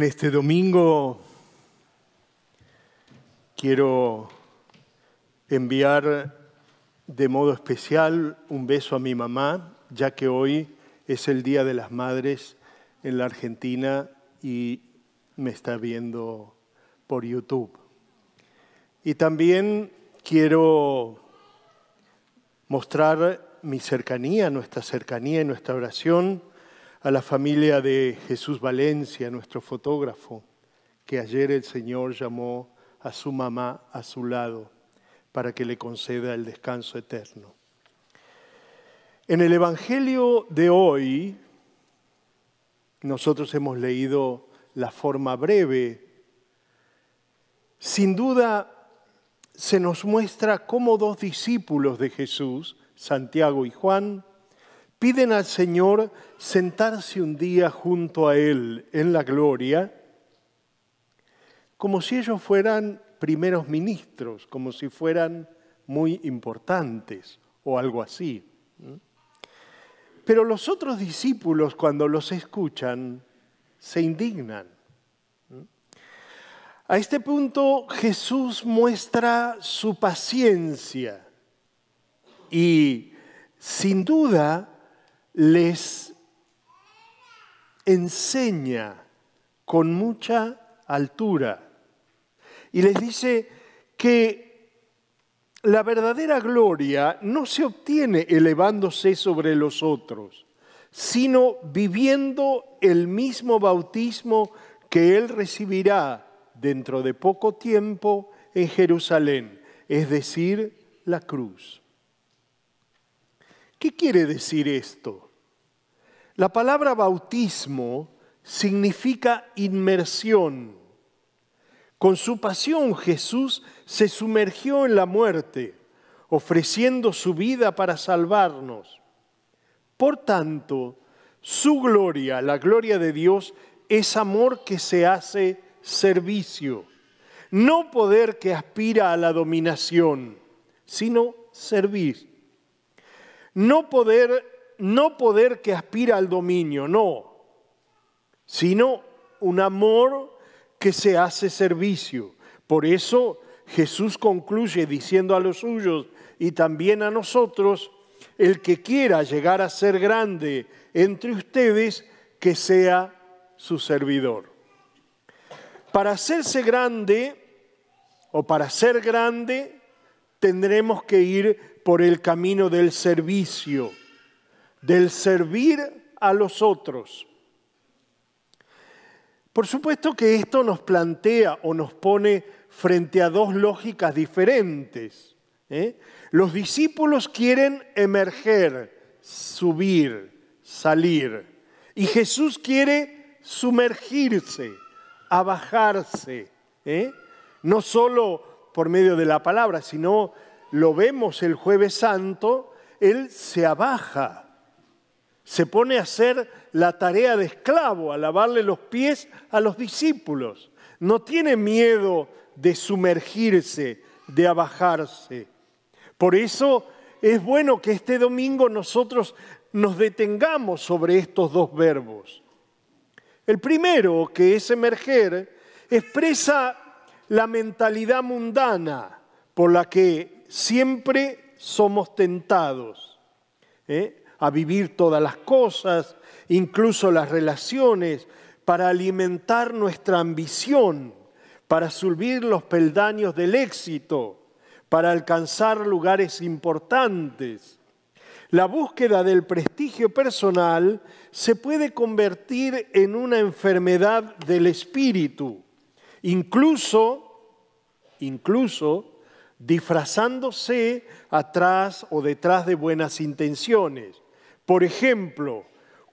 En este domingo quiero enviar de modo especial un beso a mi mamá, ya que hoy es el Día de las Madres en la Argentina y me está viendo por YouTube. Y también quiero mostrar mi cercanía, nuestra cercanía y nuestra oración a la familia de Jesús Valencia, nuestro fotógrafo, que ayer el Señor llamó a su mamá a su lado para que le conceda el descanso eterno. En el Evangelio de hoy, nosotros hemos leído la forma breve. Sin duda, se nos muestra cómo dos discípulos de Jesús, Santiago y Juan, piden al Señor sentarse un día junto a Él en la gloria, como si ellos fueran primeros ministros, como si fueran muy importantes o algo así. Pero los otros discípulos cuando los escuchan se indignan. A este punto Jesús muestra su paciencia y sin duda les enseña con mucha altura y les dice que la verdadera gloria no se obtiene elevándose sobre los otros, sino viviendo el mismo bautismo que Él recibirá dentro de poco tiempo en Jerusalén, es decir, la cruz. ¿Qué quiere decir esto? La palabra bautismo significa inmersión. Con su pasión Jesús se sumergió en la muerte, ofreciendo su vida para salvarnos. Por tanto, su gloria, la gloria de Dios, es amor que se hace servicio, no poder que aspira a la dominación, sino servir. No poder no poder que aspira al dominio, no, sino un amor que se hace servicio. Por eso Jesús concluye diciendo a los suyos y también a nosotros, el que quiera llegar a ser grande entre ustedes, que sea su servidor. Para hacerse grande o para ser grande, tendremos que ir por el camino del servicio del servir a los otros. Por supuesto que esto nos plantea o nos pone frente a dos lógicas diferentes. ¿eh? Los discípulos quieren emerger, subir, salir. Y Jesús quiere sumergirse, abajarse. ¿eh? No solo por medio de la palabra, sino lo vemos el jueves santo, Él se abaja se pone a hacer la tarea de esclavo, a lavarle los pies a los discípulos. No tiene miedo de sumergirse, de abajarse. Por eso es bueno que este domingo nosotros nos detengamos sobre estos dos verbos. El primero, que es emerger, expresa la mentalidad mundana por la que siempre somos tentados. ¿eh? a vivir todas las cosas, incluso las relaciones, para alimentar nuestra ambición, para subir los peldaños del éxito, para alcanzar lugares importantes. La búsqueda del prestigio personal se puede convertir en una enfermedad del espíritu, incluso, incluso disfrazándose atrás o detrás de buenas intenciones. Por ejemplo,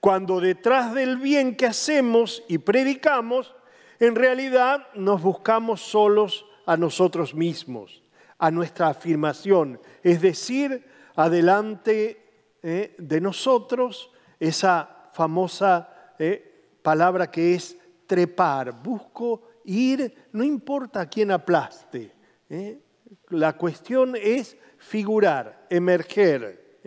cuando detrás del bien que hacemos y predicamos, en realidad nos buscamos solos a nosotros mismos, a nuestra afirmación, es decir, adelante eh, de nosotros esa famosa eh, palabra que es trepar, busco ir, no importa a quién aplaste, eh. la cuestión es figurar, emerger.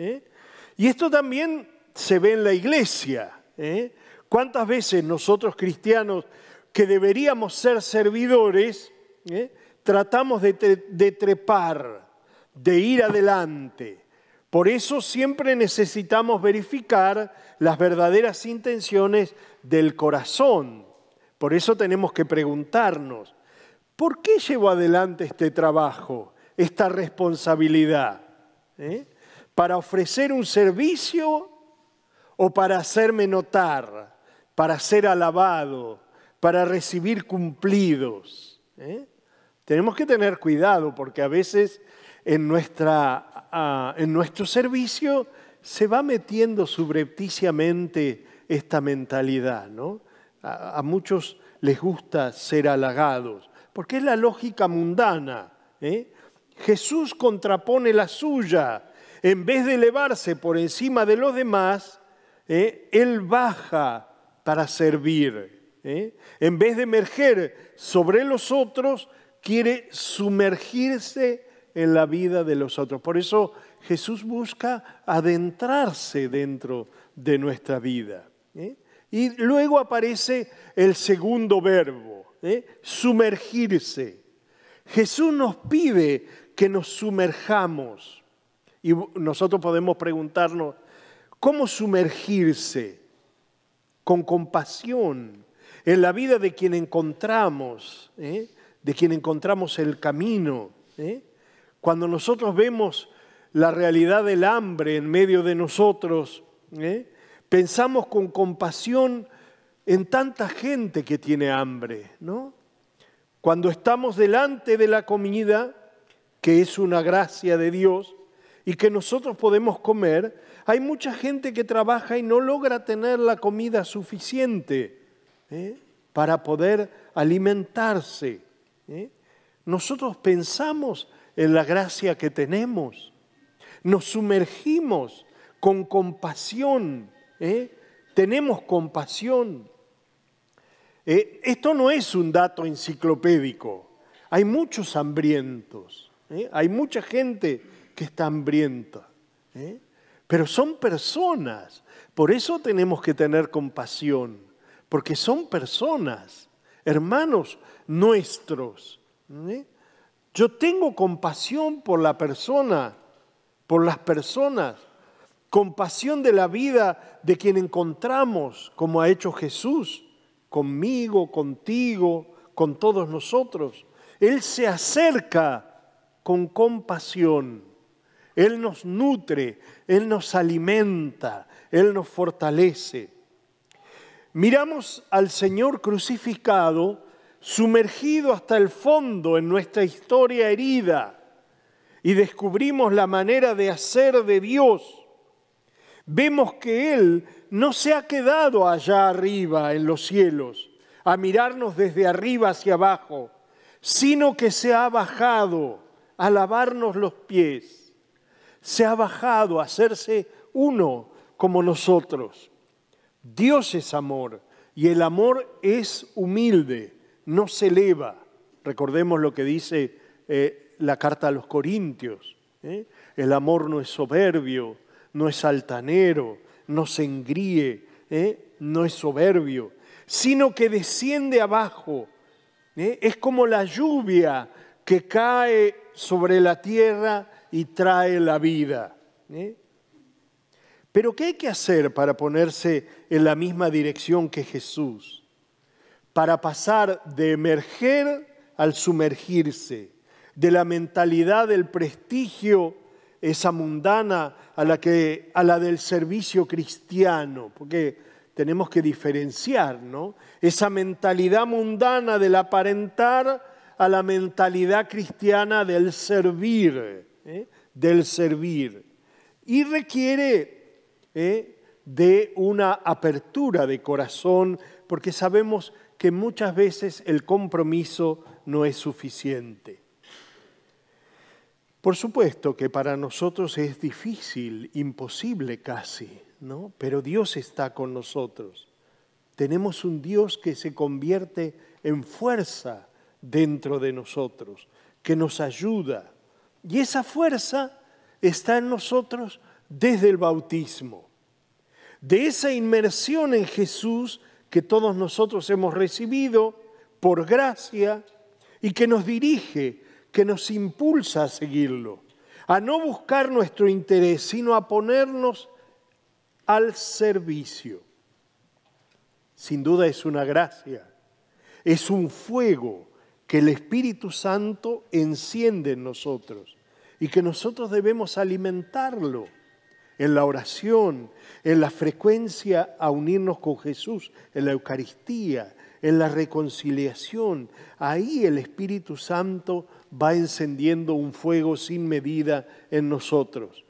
Y esto también se ve en la iglesia. ¿eh? ¿Cuántas veces nosotros cristianos que deberíamos ser servidores, ¿eh? tratamos de trepar, de ir adelante. Por eso siempre necesitamos verificar las verdaderas intenciones del corazón. Por eso tenemos que preguntarnos, ¿por qué llevo adelante este trabajo, esta responsabilidad? ¿Eh? ¿Para ofrecer un servicio o para hacerme notar, para ser alabado, para recibir cumplidos? ¿Eh? Tenemos que tener cuidado porque a veces en, en nuestro servicio se va metiendo subrepticiamente esta mentalidad, ¿no? A, muchos les gusta ser halagados, porque es la lógica mundana. ¿eh? Jesús contrapone la suya. En vez de elevarse por encima de los demás, ¿eh? Él baja para servir. ¿eh? En vez de emerger sobre los otros, quiere sumergirse en la vida de los otros. Por eso Jesús busca adentrarse dentro de nuestra vida. Y luego aparece el segundo verbo, ¿eh? sumergirse. Jesús nos pide que nos sumerjamos. Y nosotros podemos preguntarnos, ¿cómo sumergirse? Con compasión en la vida de quien encontramos, ¿eh? de quien encontramos el camino. Cuando nosotros vemos la realidad del hambre en medio de nosotros, ¿eh? Pensamos con compasión en tanta gente que tiene hambre, ¿no? Cuando estamos delante de la comida, que es una gracia de Dios, y que nosotros podemos comer, hay mucha gente que trabaja y no logra tener la comida suficiente ¿eh? para poder alimentarse. ¿eh? Nosotros pensamos en la gracia que tenemos nos sumergimos con compasión, ¿eh? tenemos compasión. Eh, esto no es un dato enciclopédico, hay muchos hambrientos, ¿eh? hay mucha gente que está hambrienta, pero son personas, por eso tenemos que tener compasión, porque son personas, hermanos nuestros. Yo tengo compasión por la persona por las personas, compasión de la vida de quien encontramos, como ha hecho Jesús, conmigo, contigo, con todos nosotros. Él se acerca con compasión. Él nos nutre, Él nos alimenta, Él nos fortalece. Miramos al Señor crucificado, sumergido hasta el fondo en nuestra historia herida y descubrimos la manera de hacer de Dios, vemos que Él no se ha quedado allá arriba en los cielos, a mirarnos desde arriba hacia abajo, sino que se ha bajado a lavarnos los pies, se ha bajado a hacerse uno como nosotros. Dios es amor y el amor es humilde, no se eleva. Recordemos lo que dice eh, la carta a los Corintios. ¿eh? El amor no es soberbio, no es altanero, no se engríe, ¿eh? no es soberbio, sino que desciende abajo. ¿eh? Es como la lluvia que cae sobre la tierra y trae la vida. Pero ¿qué hay que hacer para ponerse en la misma dirección que Jesús? Para pasar de emerger al sumergirse de la mentalidad del prestigio, esa mundana, a la, que, a la del servicio cristiano, porque tenemos que diferenciar, ¿no? Esa mentalidad mundana del aparentar a la mentalidad cristiana del servir, ¿eh? del servir. Y requiere ¿eh? de una apertura de corazón, porque sabemos que muchas veces el compromiso no es suficiente. Por supuesto que para nosotros es difícil, imposible casi, ¿no? Pero Dios está con nosotros. Tenemos un Dios que se convierte en fuerza dentro de nosotros, que nos ayuda. Y esa fuerza está en nosotros desde el bautismo. De esa inmersión en Jesús que todos nosotros hemos recibido, por gracia y que nos dirige, que nos impulsa a seguirlo, a no buscar nuestro interés, sino a ponernos al servicio. Sin duda es una gracia, es un fuego que el Espíritu Santo enciende en nosotros y que nosotros debemos alimentarlo en la oración, en la frecuencia a unirnos con Jesús, en la Eucaristía, en la reconciliación. Ahí el Espíritu Santo va encendiendo un fuego sin medida en nosotros.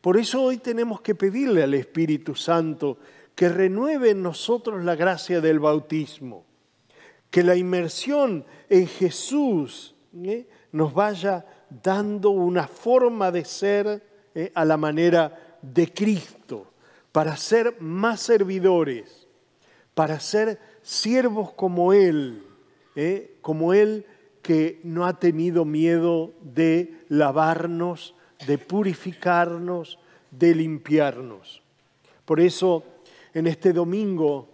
Por eso hoy tenemos que pedirle al Espíritu Santo que renueve en nosotros la gracia del bautismo, que la inmersión en Jesús ¿eh? nos vaya dando una forma de ser ¿eh? a la manera de Cristo, para ser más servidores, para ser siervos como Él, ¿eh? como Él que no ha tenido miedo de lavarnos, de purificarnos, de limpiarnos. Por eso, en este domingo,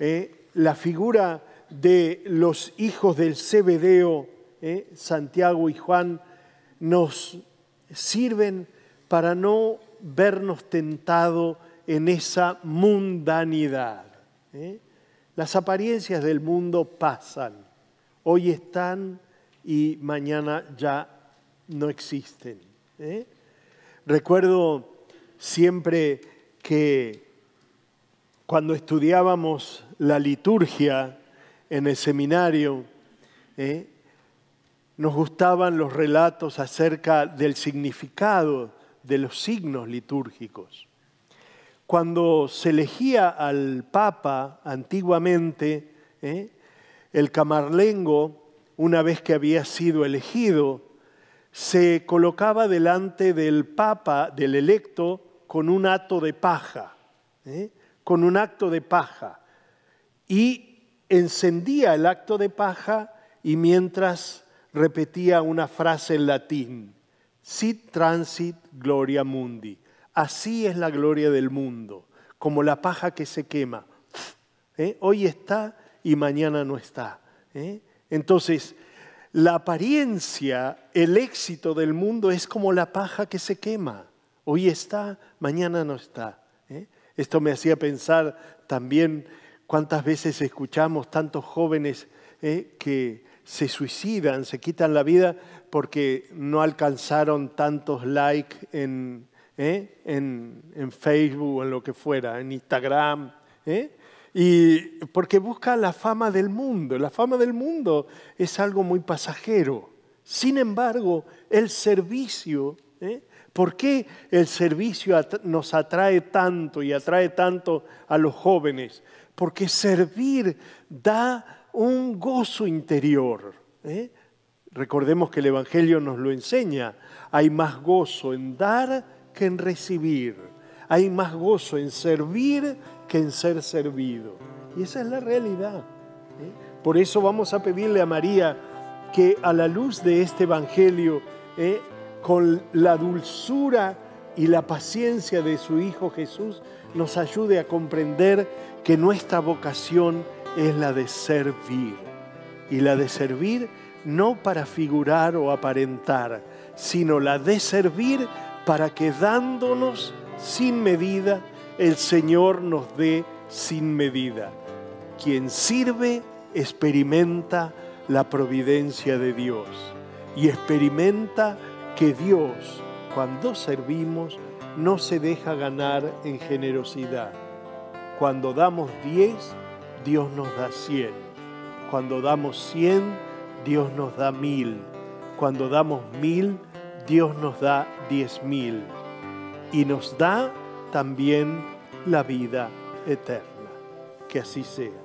¿eh? la figura de los hijos del Cebedeo, ¿eh? Santiago y Juan, nos sirven para no vernos tentados en esa mundanidad. Las apariencias del mundo pasan, hoy están y mañana ya no existen. ¿eh? Recuerdo siempre que cuando estudiábamos la liturgia en el seminario, ¿eh? nos gustaban los relatos acerca del significado de los signos litúrgicos. Cuando se elegía al Papa antiguamente, ¿eh? El camarlengo, una vez que había sido elegido, se colocaba delante del Papa, del electo, con un acto de paja, ¿eh? con un acto de paja. Y encendía el acto de paja y mientras repetía una frase en latín, sit transit gloria mundi, Así es la gloria del mundo, como la paja que se quema. ¿Eh? Hoy está y mañana no está. ¿eh? Entonces, la apariencia, el éxito del mundo es como la paja que se quema. Hoy está, mañana no está. ¿eh? Esto me hacía pensar también cuántas veces escuchamos tantos jóvenes que se suicidan, se quitan la vida porque no alcanzaron tantos likes en, ¿eh? en, Facebook en lo que fuera, en Instagram. ¿eh? Y porque busca la fama del mundo. La fama del mundo es algo muy pasajero. Sin embargo, el servicio, ¿eh? ¿por qué el servicio nos atrae tanto y atrae tanto a los jóvenes? Porque servir da un gozo interior. Recordemos que el Evangelio nos lo enseña. Hay más gozo en dar que en recibir. Hay más gozo en servir que en ser servido. Y esa es la realidad. ¿eh? Por eso vamos a pedirle a María que a la luz de este Evangelio, ¿eh? con la dulzura y la paciencia de su Hijo Jesús, nos ayude a comprender que nuestra vocación es la de servir. Y la de servir no para figurar o aparentar, sino la de servir para que dándonos sin medida, el Señor nos dé sin medida. Quien sirve experimenta la providencia de Dios y experimenta que Dios, cuando servimos, no se deja ganar en generosidad. Cuando damos diez, Dios nos da cien. Cuando damos cien, Dios nos da mil. Cuando damos mil, Dios nos da diez mil y nos da también la vida eterna. Que así sea.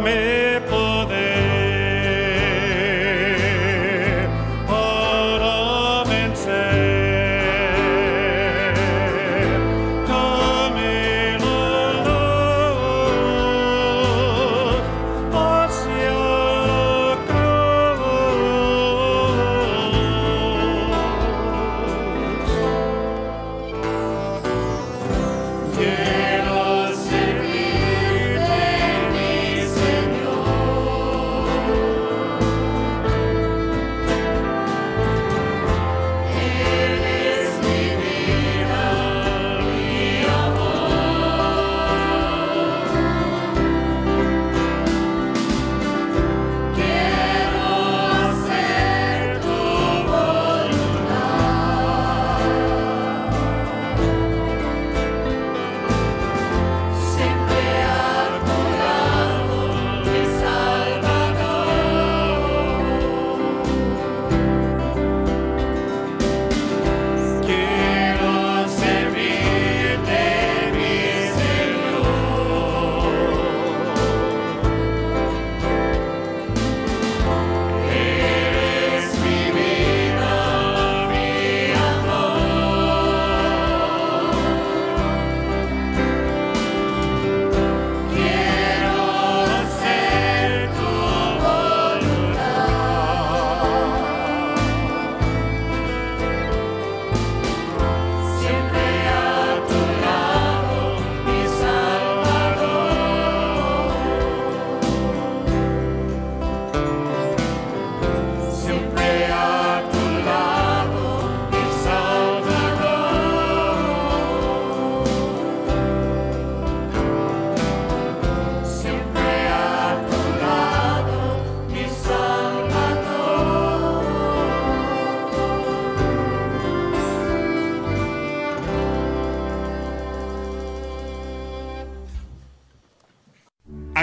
Amém.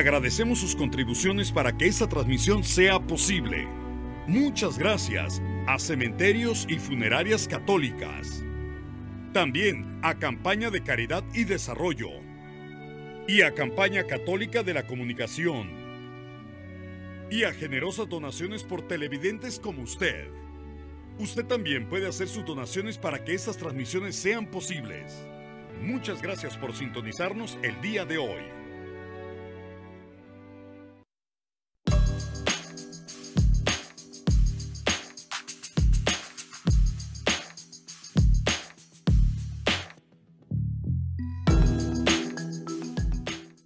Agradecemos sus contribuciones para que esta transmisión sea posible. Muchas gracias a Cementerios y Funerarias Católicas. También a Campaña de Caridad y Desarrollo. Y a Campaña Católica de la Comunicación. Y a generosas donaciones por televidentes como usted. Usted también puede hacer sus donaciones para que estas transmisiones sean posibles. Muchas gracias por sintonizarnos el día de hoy.